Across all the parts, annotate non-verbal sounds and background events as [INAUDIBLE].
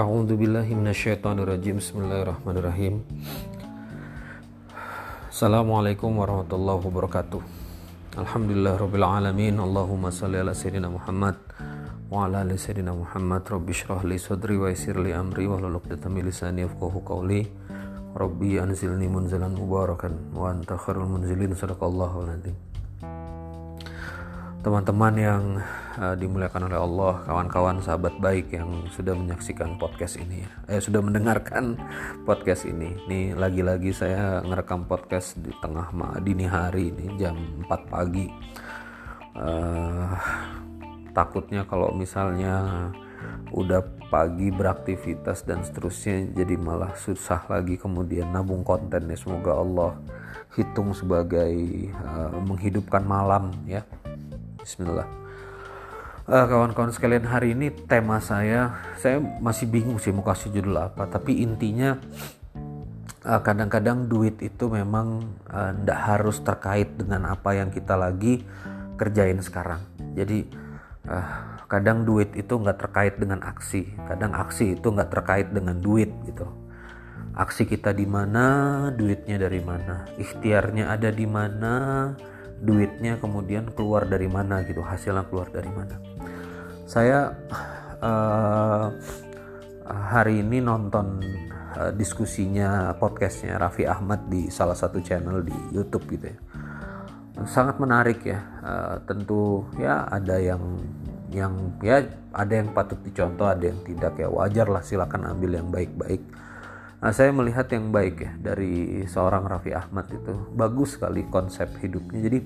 A'udzu billahi minasyaitonir Bismillahirrahmanirrahim. Assalamualaikum warahmatullahi wabarakatuh. Alhamdulillah rabbil alamin. Allahumma shalli ala sayyidina Muhammad wa ala ali sayyidina Muhammad. Rabbi shrah li sadri wa yassir li amri wa hlul 'uqdatam min lisani yafqahu qawli. Rabbi anzilni munzalan mubarakan wa anta khairul munzilin. Teman-teman yang uh, dimuliakan oleh Allah, kawan-kawan sahabat baik yang sudah menyaksikan podcast ini, eh sudah mendengarkan [LAUGHS] podcast ini. Ini lagi-lagi saya ngerekam podcast di tengah dini hari ini jam 4 pagi. Uh, takutnya kalau misalnya udah pagi beraktivitas dan seterusnya jadi malah susah lagi kemudian nabung konten ya semoga Allah hitung sebagai uh, menghidupkan malam ya Bismillah. Uh, kawan-kawan sekalian hari ini tema saya, saya masih bingung sih mau kasih judul apa. Tapi intinya kadang kadang-kadang duit itu memang tidak uh, harus terkait dengan apa yang kita lagi kerjain sekarang. Jadi uh, kadang duit itu nggak terkait dengan aksi, kadang aksi itu nggak terkait dengan duit gitu. Aksi kita di mana, duitnya dari mana, ikhtiarnya ada di mana, duitnya kemudian keluar dari mana gitu hasilnya keluar dari mana. Saya uh, hari ini nonton uh, diskusinya podcastnya Raffi Ahmad di salah satu channel di YouTube gitu ya. Sangat menarik ya uh, tentu ya ada yang yang ya ada yang patut dicontoh ada yang tidak. Ya wajar lah silakan ambil yang baik-baik Nah, saya melihat yang baik ya dari seorang Raffi Ahmad itu bagus sekali konsep hidupnya. Jadi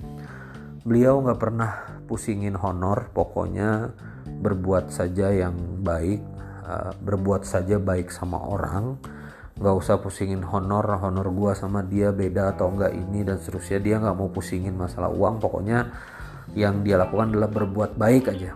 beliau nggak pernah pusingin honor, pokoknya berbuat saja yang baik, uh, berbuat saja baik sama orang, nggak usah pusingin honor, honor gua sama dia beda atau enggak ini dan seterusnya. Dia nggak mau pusingin masalah uang, pokoknya yang dia lakukan adalah berbuat baik aja.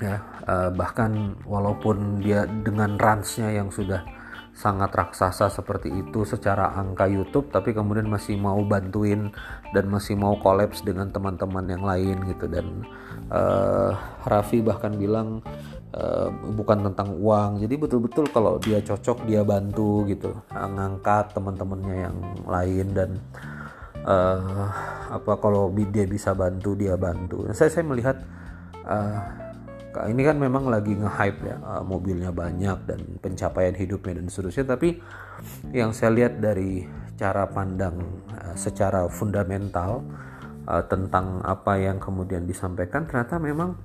Ya, uh, bahkan walaupun dia dengan ransnya yang sudah sangat raksasa seperti itu secara angka YouTube tapi kemudian masih mau bantuin dan masih mau kolaps dengan teman-teman yang lain gitu. Dan uh, Raffi bahkan bilang uh, bukan tentang uang. Jadi betul-betul kalau dia cocok dia bantu gitu. Ngangkat teman-temannya yang lain dan uh, apa kalau dia bisa bantu dia bantu. Saya saya melihat uh, ini kan memang lagi nge-hype ya uh, mobilnya banyak dan pencapaian hidupnya dan seterusnya. Tapi yang saya lihat dari cara pandang uh, secara fundamental uh, tentang apa yang kemudian disampaikan ternyata memang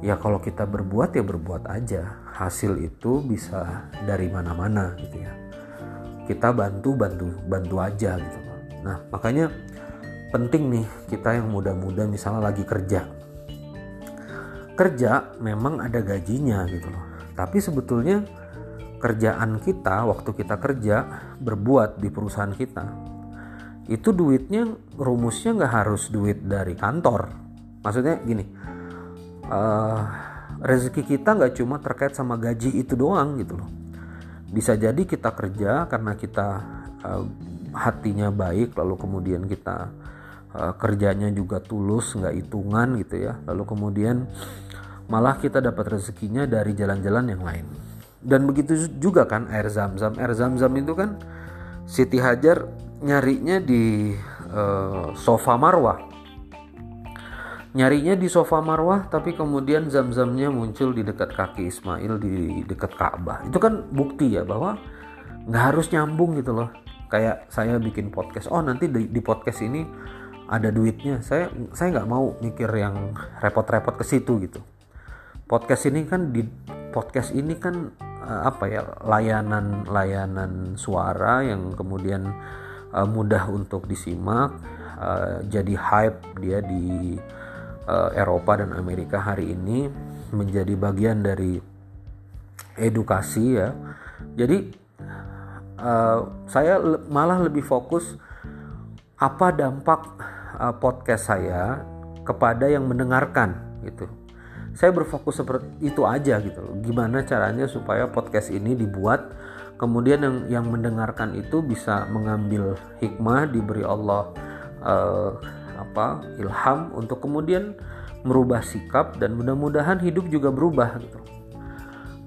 ya kalau kita berbuat ya berbuat aja. Hasil itu bisa dari mana-mana gitu ya. Kita bantu bantu bantu aja gitu. Nah makanya penting nih kita yang muda-muda misalnya lagi kerja kerja memang ada gajinya gitu loh. Tapi sebetulnya kerjaan kita waktu kita kerja berbuat di perusahaan kita itu duitnya rumusnya nggak harus duit dari kantor. Maksudnya gini, uh, rezeki kita nggak cuma terkait sama gaji itu doang gitu loh. Bisa jadi kita kerja karena kita uh, hatinya baik lalu kemudian kita uh, kerjanya juga tulus nggak hitungan gitu ya. Lalu kemudian malah kita dapat rezekinya dari jalan-jalan yang lain. Dan begitu juga kan air zam-zam. Air zam-zam itu kan Siti Hajar nyarinya di uh, sofa marwah. Nyarinya di sofa marwah tapi kemudian zam-zamnya muncul di dekat kaki Ismail di dekat Ka'bah. Itu kan bukti ya bahwa nggak harus nyambung gitu loh. Kayak saya bikin podcast oh nanti di, di podcast ini ada duitnya. Saya saya nggak mau mikir yang repot-repot ke situ gitu. Podcast ini kan di podcast ini kan uh, apa ya layanan layanan suara yang kemudian uh, mudah untuk disimak uh, jadi hype dia di uh, Eropa dan Amerika hari ini menjadi bagian dari edukasi ya. Jadi uh, saya malah lebih fokus apa dampak uh, podcast saya kepada yang mendengarkan gitu. Saya berfokus seperti itu aja gitu. Gimana caranya supaya podcast ini dibuat kemudian yang yang mendengarkan itu bisa mengambil hikmah diberi Allah uh, apa ilham untuk kemudian merubah sikap dan mudah-mudahan hidup juga berubah gitu.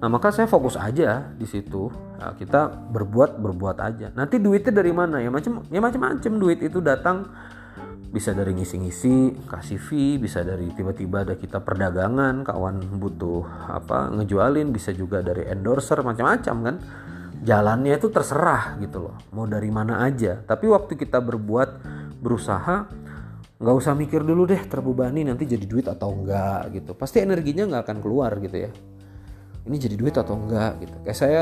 Nah maka saya fokus aja di situ. Nah, kita berbuat berbuat aja. Nanti duitnya dari mana ya macam ya macam-macam duit itu datang bisa dari ngisi-ngisi kasih fee bisa dari tiba-tiba ada kita perdagangan kawan butuh apa ngejualin bisa juga dari endorser macam-macam kan? Jalannya itu terserah gitu loh mau dari mana aja. Tapi waktu kita berbuat berusaha nggak usah mikir dulu deh terbebani nanti jadi duit atau enggak gitu. Pasti energinya nggak akan keluar gitu ya. Ini jadi duit atau enggak gitu. Kayak saya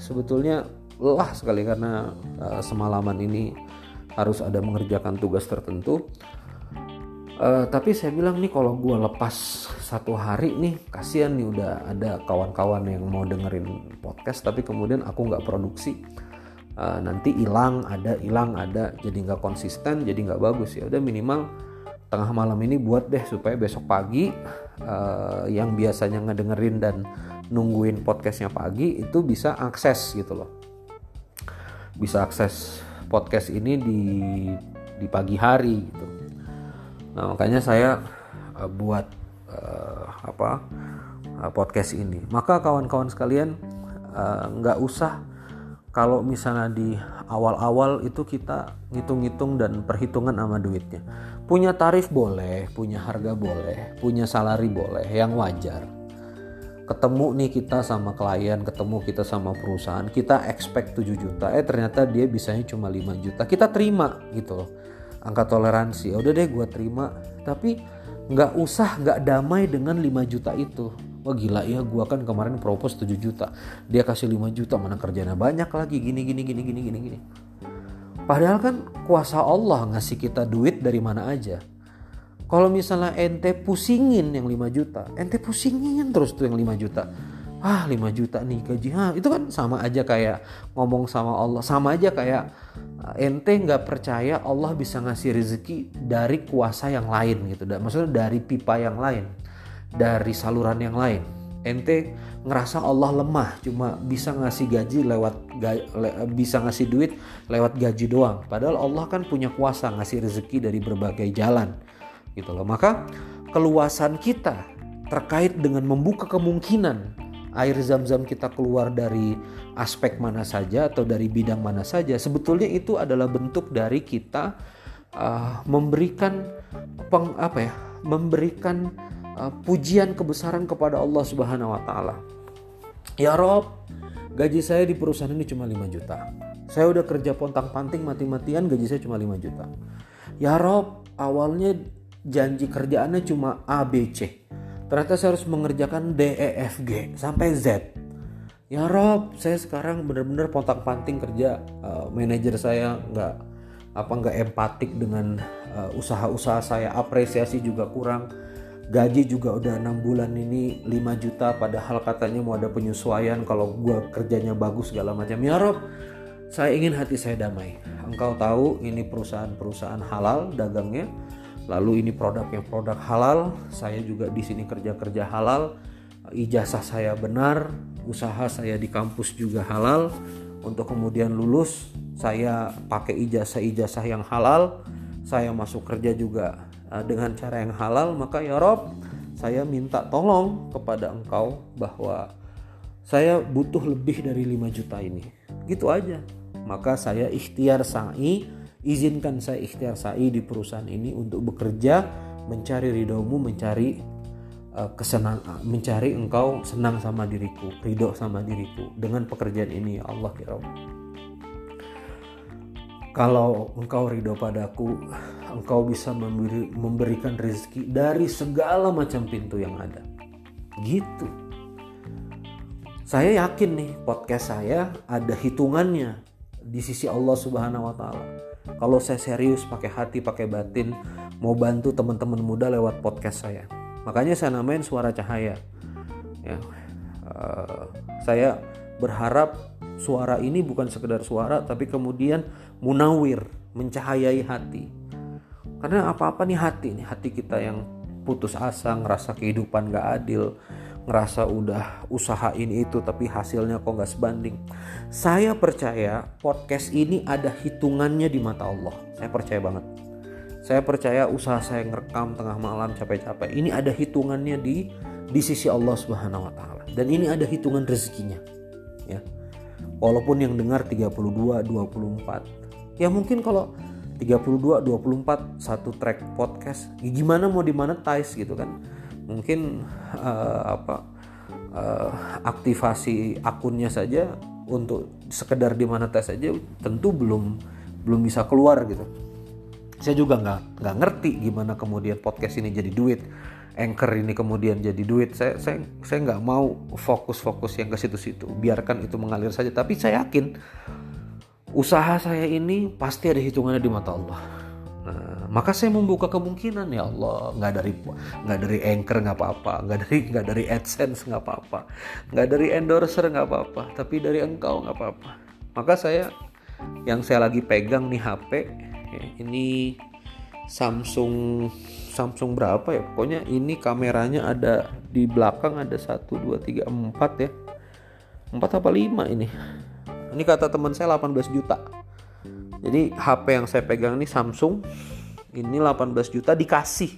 sebetulnya lelah sekali karena uh, semalaman ini harus ada mengerjakan tugas tertentu. Uh, tapi saya bilang nih kalau gue lepas satu hari nih kasihan nih udah ada kawan-kawan yang mau dengerin podcast tapi kemudian aku nggak produksi. Uh, nanti hilang ada hilang ada. Jadi nggak konsisten jadi nggak bagus. Ya udah minimal tengah malam ini buat deh supaya besok pagi uh, yang biasanya ngedengerin dan nungguin podcastnya pagi itu bisa akses gitu loh. Bisa akses podcast ini di di pagi hari gitu. Nah makanya saya uh, buat uh, apa uh, podcast ini. Maka kawan-kawan sekalian nggak uh, usah kalau misalnya di awal-awal itu kita ngitung-ngitung dan perhitungan sama duitnya. Punya tarif boleh punya harga boleh punya salari boleh yang wajar ketemu nih kita sama klien, ketemu kita sama perusahaan, kita expect 7 juta, eh ternyata dia bisanya cuma 5 juta, kita terima gitu loh. Angka toleransi, ya udah deh gue terima, tapi nggak usah nggak damai dengan 5 juta itu. Wah gila ya gue kan kemarin propose 7 juta, dia kasih 5 juta, mana kerjanya banyak lagi, gini gini gini gini gini gini. Padahal kan kuasa Allah ngasih kita duit dari mana aja kalau misalnya ente pusingin yang 5 juta, ente pusingin terus tuh yang 5 juta. Ah 5 juta nih gaji, ha, itu kan sama aja kayak ngomong sama Allah, sama aja kayak eh, ente nggak percaya Allah bisa ngasih rezeki dari kuasa yang lain gitu, maksudnya dari pipa yang lain, dari saluran yang lain. Ente ngerasa Allah lemah, cuma bisa ngasih gaji lewat bisa ngasih duit lewat gaji doang. Padahal Allah kan punya kuasa ngasih rezeki dari berbagai jalan gitu loh. Maka keluasan kita terkait dengan membuka kemungkinan air zam-zam kita keluar dari aspek mana saja atau dari bidang mana saja sebetulnya itu adalah bentuk dari kita uh, memberikan peng, apa ya memberikan uh, pujian kebesaran kepada Allah Subhanahu wa taala. Ya Rob, gaji saya di perusahaan ini cuma 5 juta. Saya udah kerja pontang-panting mati-matian gaji saya cuma 5 juta. Ya Rob, awalnya janji kerjaannya cuma A, B, C. Ternyata saya harus mengerjakan D, E, F, G sampai Z. Ya Rob, saya sekarang benar-benar pontang-panting kerja. Uh, manajer saya nggak apa nggak empatik dengan uh, usaha-usaha saya. Apresiasi juga kurang. Gaji juga udah enam bulan ini 5 juta padahal katanya mau ada penyesuaian kalau gue kerjanya bagus segala macam. Ya Rob, saya ingin hati saya damai. Engkau tahu ini perusahaan-perusahaan halal dagangnya Lalu ini produk yang produk halal, saya juga di sini kerja-kerja halal, ijazah saya benar, usaha saya di kampus juga halal. Untuk kemudian lulus, saya pakai ijazah-ijazah yang halal, saya masuk kerja juga eh, dengan cara yang halal, maka ya Rob, saya minta tolong kepada engkau bahwa saya butuh lebih dari 5 juta ini. Gitu aja. Maka saya ikhtiar sa'i izinkan saya ikhtiar sa'i di perusahaan ini untuk bekerja mencari ridhomu mencari uh, kesenang mencari engkau senang sama diriku ridho sama diriku dengan pekerjaan ini ya Allah ya Rabb. Kalau engkau ridho padaku engkau bisa memberi, memberikan rezeki dari segala macam pintu yang ada. Gitu. Saya yakin nih podcast saya ada hitungannya di sisi Allah Subhanahu wa taala kalau saya serius pakai hati pakai batin mau bantu teman-teman muda lewat podcast saya. Makanya saya namain suara cahaya. Ya. Uh, saya berharap suara ini bukan sekedar suara tapi kemudian munawir mencahayai hati. Karena apa-apa nih hati nih hati kita yang putus asa ngerasa kehidupan gak adil ngerasa udah usahain itu tapi hasilnya kok nggak sebanding. Saya percaya podcast ini ada hitungannya di mata Allah. Saya percaya banget. Saya percaya usaha saya ngerekam tengah malam capek-capek ini ada hitungannya di di sisi Allah Subhanahu wa taala. Dan ini ada hitungan rezekinya. Ya. Walaupun yang dengar 32 24. Ya mungkin kalau 32 24 satu track podcast ya gimana mau dimonetize gitu kan. Mungkin uh, apa uh, aktivasi akunnya saja untuk sekedar dimonetize saja tentu belum belum bisa keluar gitu. Saya juga nggak nggak ngerti gimana kemudian podcast ini jadi duit anchor ini kemudian jadi duit. Saya saya saya nggak mau fokus-fokus yang ke situ-situ. Biarkan itu mengalir saja. Tapi saya yakin usaha saya ini pasti ada hitungannya di mata Allah maka saya membuka kemungkinan ya Allah nggak dari nggak dari anchor nggak apa-apa nggak dari nggak dari adsense nggak apa-apa nggak dari endorser nggak apa-apa tapi dari engkau nggak apa-apa. Maka saya yang saya lagi pegang nih HP ini Samsung Samsung berapa ya? Pokoknya ini kameranya ada di belakang ada 1 2 3 4 ya. 4 apa 5 ini? Ini kata teman saya 18 juta. Jadi HP yang saya pegang ini Samsung ini 18 juta dikasih.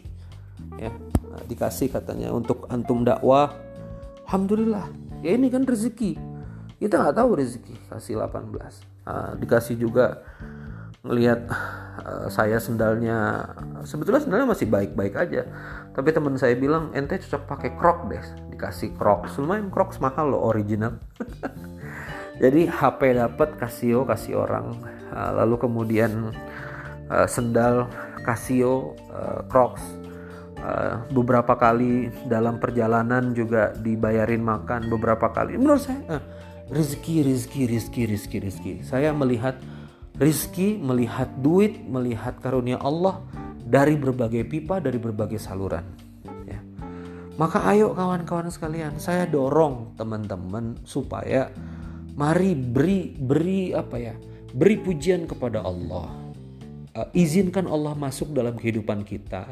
Ya nah, dikasih katanya untuk antum dakwah. Alhamdulillah. Ya ini kan rezeki. Kita nggak tahu rezeki kasih 18 nah, dikasih juga ngelihat uh, saya sendalnya. Sebetulnya sendalnya masih baik-baik aja. Tapi teman saya bilang ente cocok pakai krok deh. Dikasih krok. Lumayan krok mahal loh original. [LAUGHS] Jadi HP dapat Casio kasih orang. Uh, lalu kemudian uh, sendal Casio uh, Crocs uh, beberapa kali dalam perjalanan juga dibayarin makan beberapa kali menurut saya uh, rezeki rezeki rezeki rezeki rezeki saya melihat rizki, melihat duit, melihat karunia Allah dari berbagai pipa, dari berbagai saluran. Ya. Maka ayo kawan-kawan sekalian, saya dorong teman-teman supaya mari beri beri apa ya? Beri pujian kepada Allah. Uh, izinkan Allah masuk dalam kehidupan kita.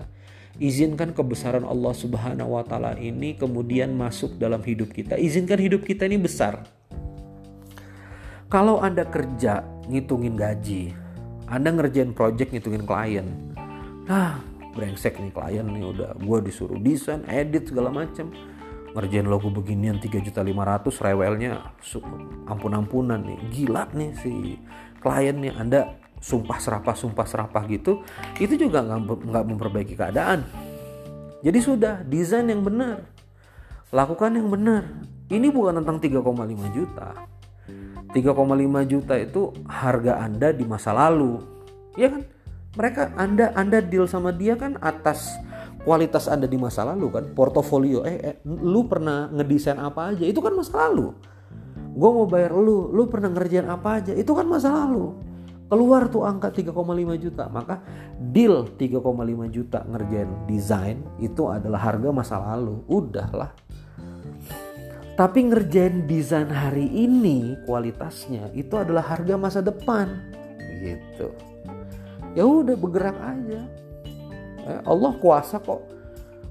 Izinkan kebesaran Allah Subhanahu wa taala ini kemudian masuk dalam hidup kita. Izinkan hidup kita ini besar. Kalau Anda kerja ngitungin gaji, Anda ngerjain project ngitungin klien. Nah, brengsek nih klien nih udah gue disuruh desain, edit segala macem. Ngerjain logo beginian 3 juta 500 rewelnya ampun-ampunan nih. Gila nih si klien nih Anda sumpah serapah sumpah serapah gitu itu juga nggak memperbaiki keadaan jadi sudah desain yang benar lakukan yang benar ini bukan tentang 3,5 juta 3,5 juta itu harga Anda di masa lalu. Ya kan? Mereka Anda Anda deal sama dia kan atas kualitas Anda di masa lalu kan, portofolio. Eh, eh lu pernah ngedesain apa aja? Itu kan masa lalu. Gue mau bayar lu, lu pernah ngerjain apa aja? Itu kan masa lalu. Keluar tuh angka 3,5 juta, maka deal 3,5 juta ngerjain desain itu adalah harga masa lalu. Udahlah tapi ngerjain desain hari ini kualitasnya itu adalah harga masa depan. Gitu. Ya udah bergerak aja. Eh, Allah kuasa kok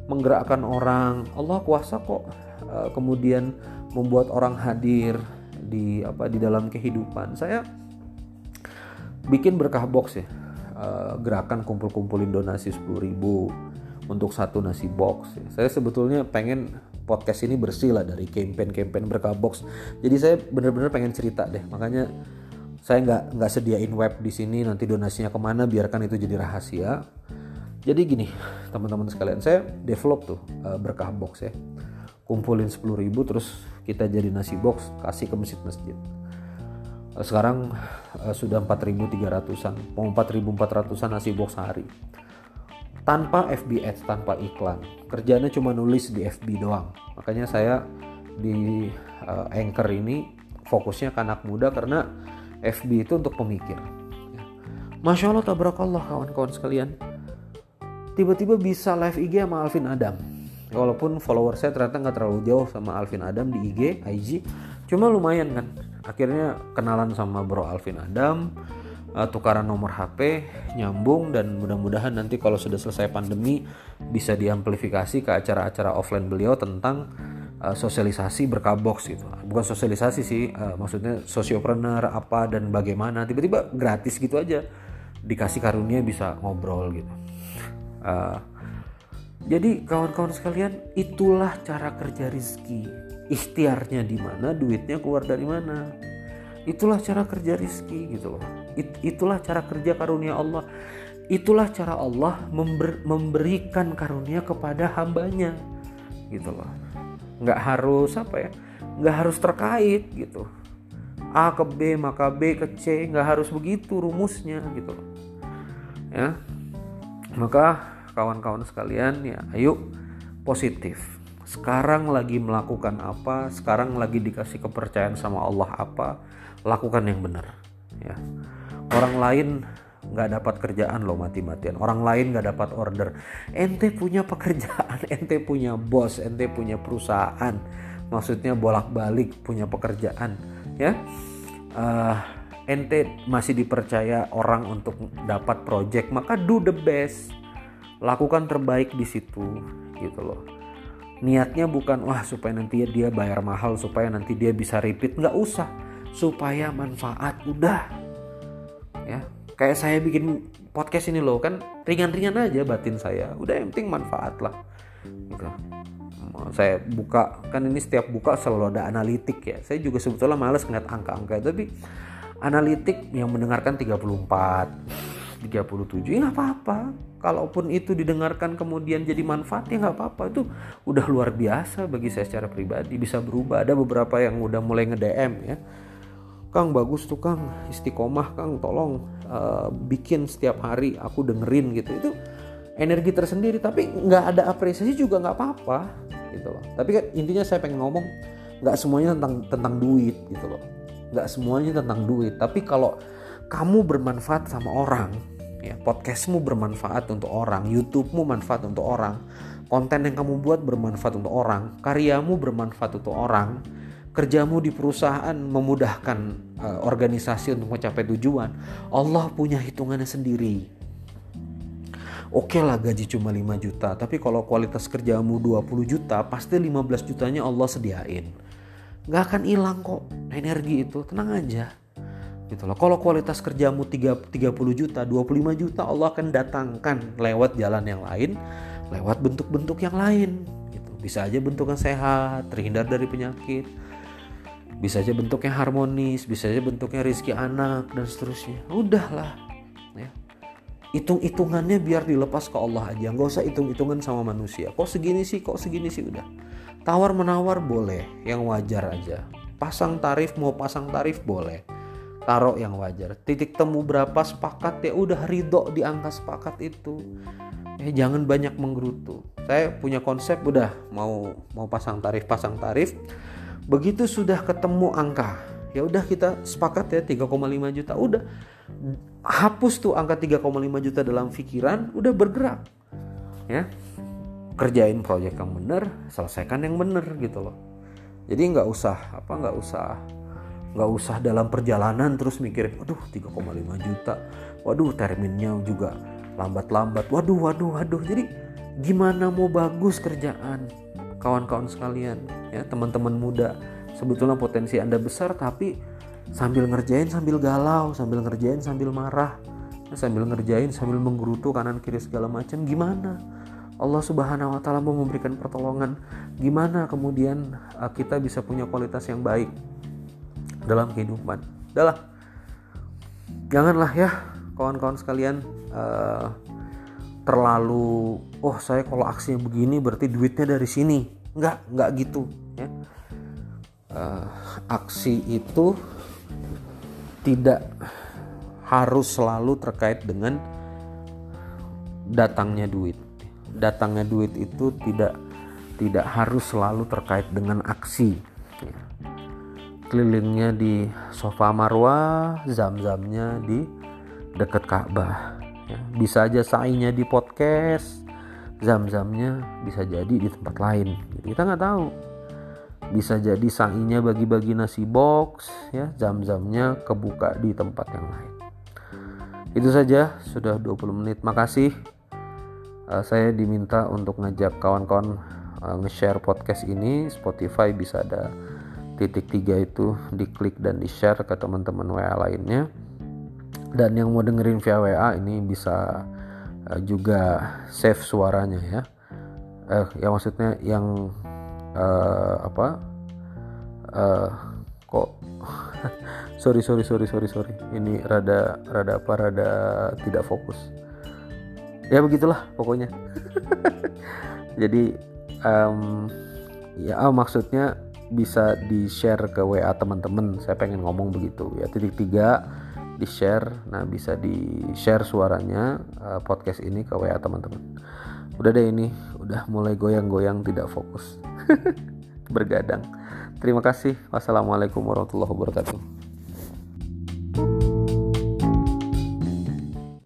menggerakkan orang. Allah kuasa kok uh, kemudian membuat orang hadir di apa di dalam kehidupan. Saya bikin berkah box ya. Uh, gerakan kumpul-kumpulin donasi 10 ribu untuk satu nasi box. Saya sebetulnya pengen podcast ini bersih lah dari campaign-campaign berkah box. Jadi saya bener-bener pengen cerita deh. Makanya saya nggak nggak sediain web di sini nanti donasinya ke mana biarkan itu jadi rahasia. Jadi gini teman-teman sekalian saya develop tuh uh, berkah box ya. Kumpulin 10 ribu terus kita jadi nasi box kasih ke masjid-masjid. Sekarang uh, sudah 4.300an, mau 4.400an nasi box sehari tanpa FB ads, tanpa iklan. Kerjanya cuma nulis di FB doang. Makanya saya di uh, Anchor ini fokusnya ke anak muda karena FB itu untuk pemikir. Ya. Masya Allah tabarakallah kawan-kawan sekalian. Tiba-tiba bisa live IG sama Alvin Adam. Walaupun follower saya ternyata nggak terlalu jauh sama Alvin Adam di IG, IG. Cuma lumayan kan. Akhirnya kenalan sama bro Alvin Adam uh, tukaran nomor HP nyambung dan mudah-mudahan nanti kalau sudah selesai pandemi bisa diamplifikasi ke acara-acara offline beliau tentang uh, sosialisasi berkabox gitu. Bukan sosialisasi sih uh, maksudnya sosiopreneur apa dan bagaimana tiba-tiba gratis gitu aja. Dikasih karunia bisa ngobrol gitu. Uh, jadi kawan-kawan sekalian itulah cara kerja rizki ikhtiarnya di mana duitnya keluar dari mana. Itulah cara kerja rizki gitu loh. It, itulah cara kerja karunia Allah. Itulah cara Allah member, memberikan karunia kepada hambanya gitu loh. Nggak harus apa ya nggak harus terkait gitu. A ke B maka B ke C nggak harus begitu rumusnya gitu loh. Ya. Maka kawan-kawan sekalian ya ayo positif. Sekarang lagi melakukan apa? Sekarang lagi dikasih kepercayaan sama Allah apa? Lakukan yang benar ya. Orang lain nggak dapat kerjaan loh mati-matian. Orang lain nggak dapat order. Ente punya pekerjaan [LAUGHS] ente punya bos ente punya perusahaan. Maksudnya bolak-balik punya pekerjaan ya. Uh, ente masih dipercaya orang untuk dapat project maka do the best lakukan terbaik di situ gitu loh. Niatnya bukan wah supaya nanti dia bayar mahal supaya nanti dia bisa repeat. Nggak usah. Supaya manfaat udah. Ya kayak saya bikin podcast ini loh kan ringan-ringan aja batin saya. Udah yang penting manfaat lah. Gitu. Saya buka kan ini setiap buka selalu ada analitik ya. Saya juga sebetulnya males ngeliat angka-angka tapi analitik yang mendengarkan 34 37 ya nggak apa-apa. Kalaupun itu didengarkan kemudian jadi manfaat ya nggak apa-apa. Itu udah luar biasa bagi saya secara pribadi. Bisa berubah. Ada beberapa yang udah mulai nge DM ya. Kang bagus tuh Kang. Istiqomah Kang. Tolong uh, bikin setiap hari aku dengerin gitu. Itu energi tersendiri. Tapi nggak ada apresiasi juga nggak apa-apa gitu loh. Tapi kan intinya saya pengen ngomong nggak semuanya tentang tentang duit gitu loh. Nggak semuanya tentang duit. Tapi kalau kamu bermanfaat sama orang ya podcastmu bermanfaat untuk orang YouTubemu manfaat untuk orang konten yang kamu buat bermanfaat untuk orang karyamu bermanfaat untuk orang kerjamu di perusahaan memudahkan uh, organisasi untuk mencapai tujuan Allah punya hitungannya sendiri. Oke okay lah gaji cuma 5 juta Tapi kalau kualitas kerjamu 20 juta Pasti 15 jutanya Allah sediain. Gak akan hilang kok energi itu Tenang aja gitu loh. Kalau kualitas kerjamu 3, 30 juta, 25 juta Allah akan datangkan lewat jalan yang lain, lewat bentuk-bentuk yang lain gitu. Bisa aja bentuknya sehat, terhindar dari penyakit. Bisa aja bentuknya harmonis, bisa aja bentuknya rizki anak dan seterusnya. Udahlah ya. Hitung-hitungannya biar dilepas ke Allah aja, nggak usah hitung-hitungan sama manusia. Kok segini sih, kok segini sih udah. Tawar menawar boleh, yang wajar aja. Pasang tarif mau pasang tarif boleh taruh yang wajar. Titik temu berapa sepakat ya udah ridho di angka sepakat itu. Eh jangan banyak menggerutu. Saya punya konsep udah mau mau pasang tarif pasang tarif. Begitu sudah ketemu angka ya udah kita sepakat ya 3,5 juta. Udah hapus tuh angka 3,5 juta dalam pikiran udah bergerak. Ya kerjain proyek yang bener selesaikan yang bener gitu loh. Jadi nggak usah apa nggak usah nggak usah dalam perjalanan terus mikirin waduh 3,5 juta. Waduh terminnya juga lambat-lambat. Waduh waduh waduh. Jadi gimana mau bagus kerjaan? Kawan-kawan sekalian ya teman-teman muda. Sebetulnya potensi anda besar tapi sambil ngerjain sambil galau sambil ngerjain sambil marah sambil ngerjain sambil menggerutu kanan kiri segala macam gimana? Allah Subhanahu wa taala mau memberikan pertolongan. Gimana kemudian uh, kita bisa punya kualitas yang baik dalam kehidupan. Udahlah, janganlah ya kawan-kawan sekalian uh, terlalu oh saya kalau aksinya begini berarti duitnya dari sini. Enggak, enggak gitu ya. Uh, aksi itu tidak harus selalu terkait dengan datangnya duit. Datangnya duit itu tidak tidak harus selalu terkait dengan aksi. Ya kelilingnya di sofa marwah zam-zamnya di dekat Ka'bah. Ya, bisa aja sa'inya di podcast zam-zamnya bisa jadi di tempat lain. Gitu. kita nggak tahu. Bisa jadi sa'inya bagi-bagi nasi box ya zam-zamnya kebuka di tempat yang lain. Itu saja sudah 20 menit. Makasih. Uh, saya diminta untuk ngajak kawan-kawan uh, nge-share podcast ini. Spotify bisa ada titik tiga itu diklik dan di share ke teman-teman WA lainnya. Dan yang mau dengerin via WA ini bisa uh, juga save suaranya ya. Eh ya maksudnya yang uh, apa uh, kok [LAUGHS] sorry sorry sorry sorry sorry. Ini rada rada apa rada tidak fokus. Ya begitulah pokoknya. [LAUGHS] Jadi um, ya maksudnya bisa di share ke WA teman-teman. Saya pengen ngomong begitu. Ya titik tiga di share nah bisa di share suaranya uh, podcast ini ke WA teman-teman. Udah deh ini udah mulai goyang-goyang tidak fokus. [LAUGHS] Bergadang. Terima kasih. Wassalamualaikum warahmatullahi wabarakatuh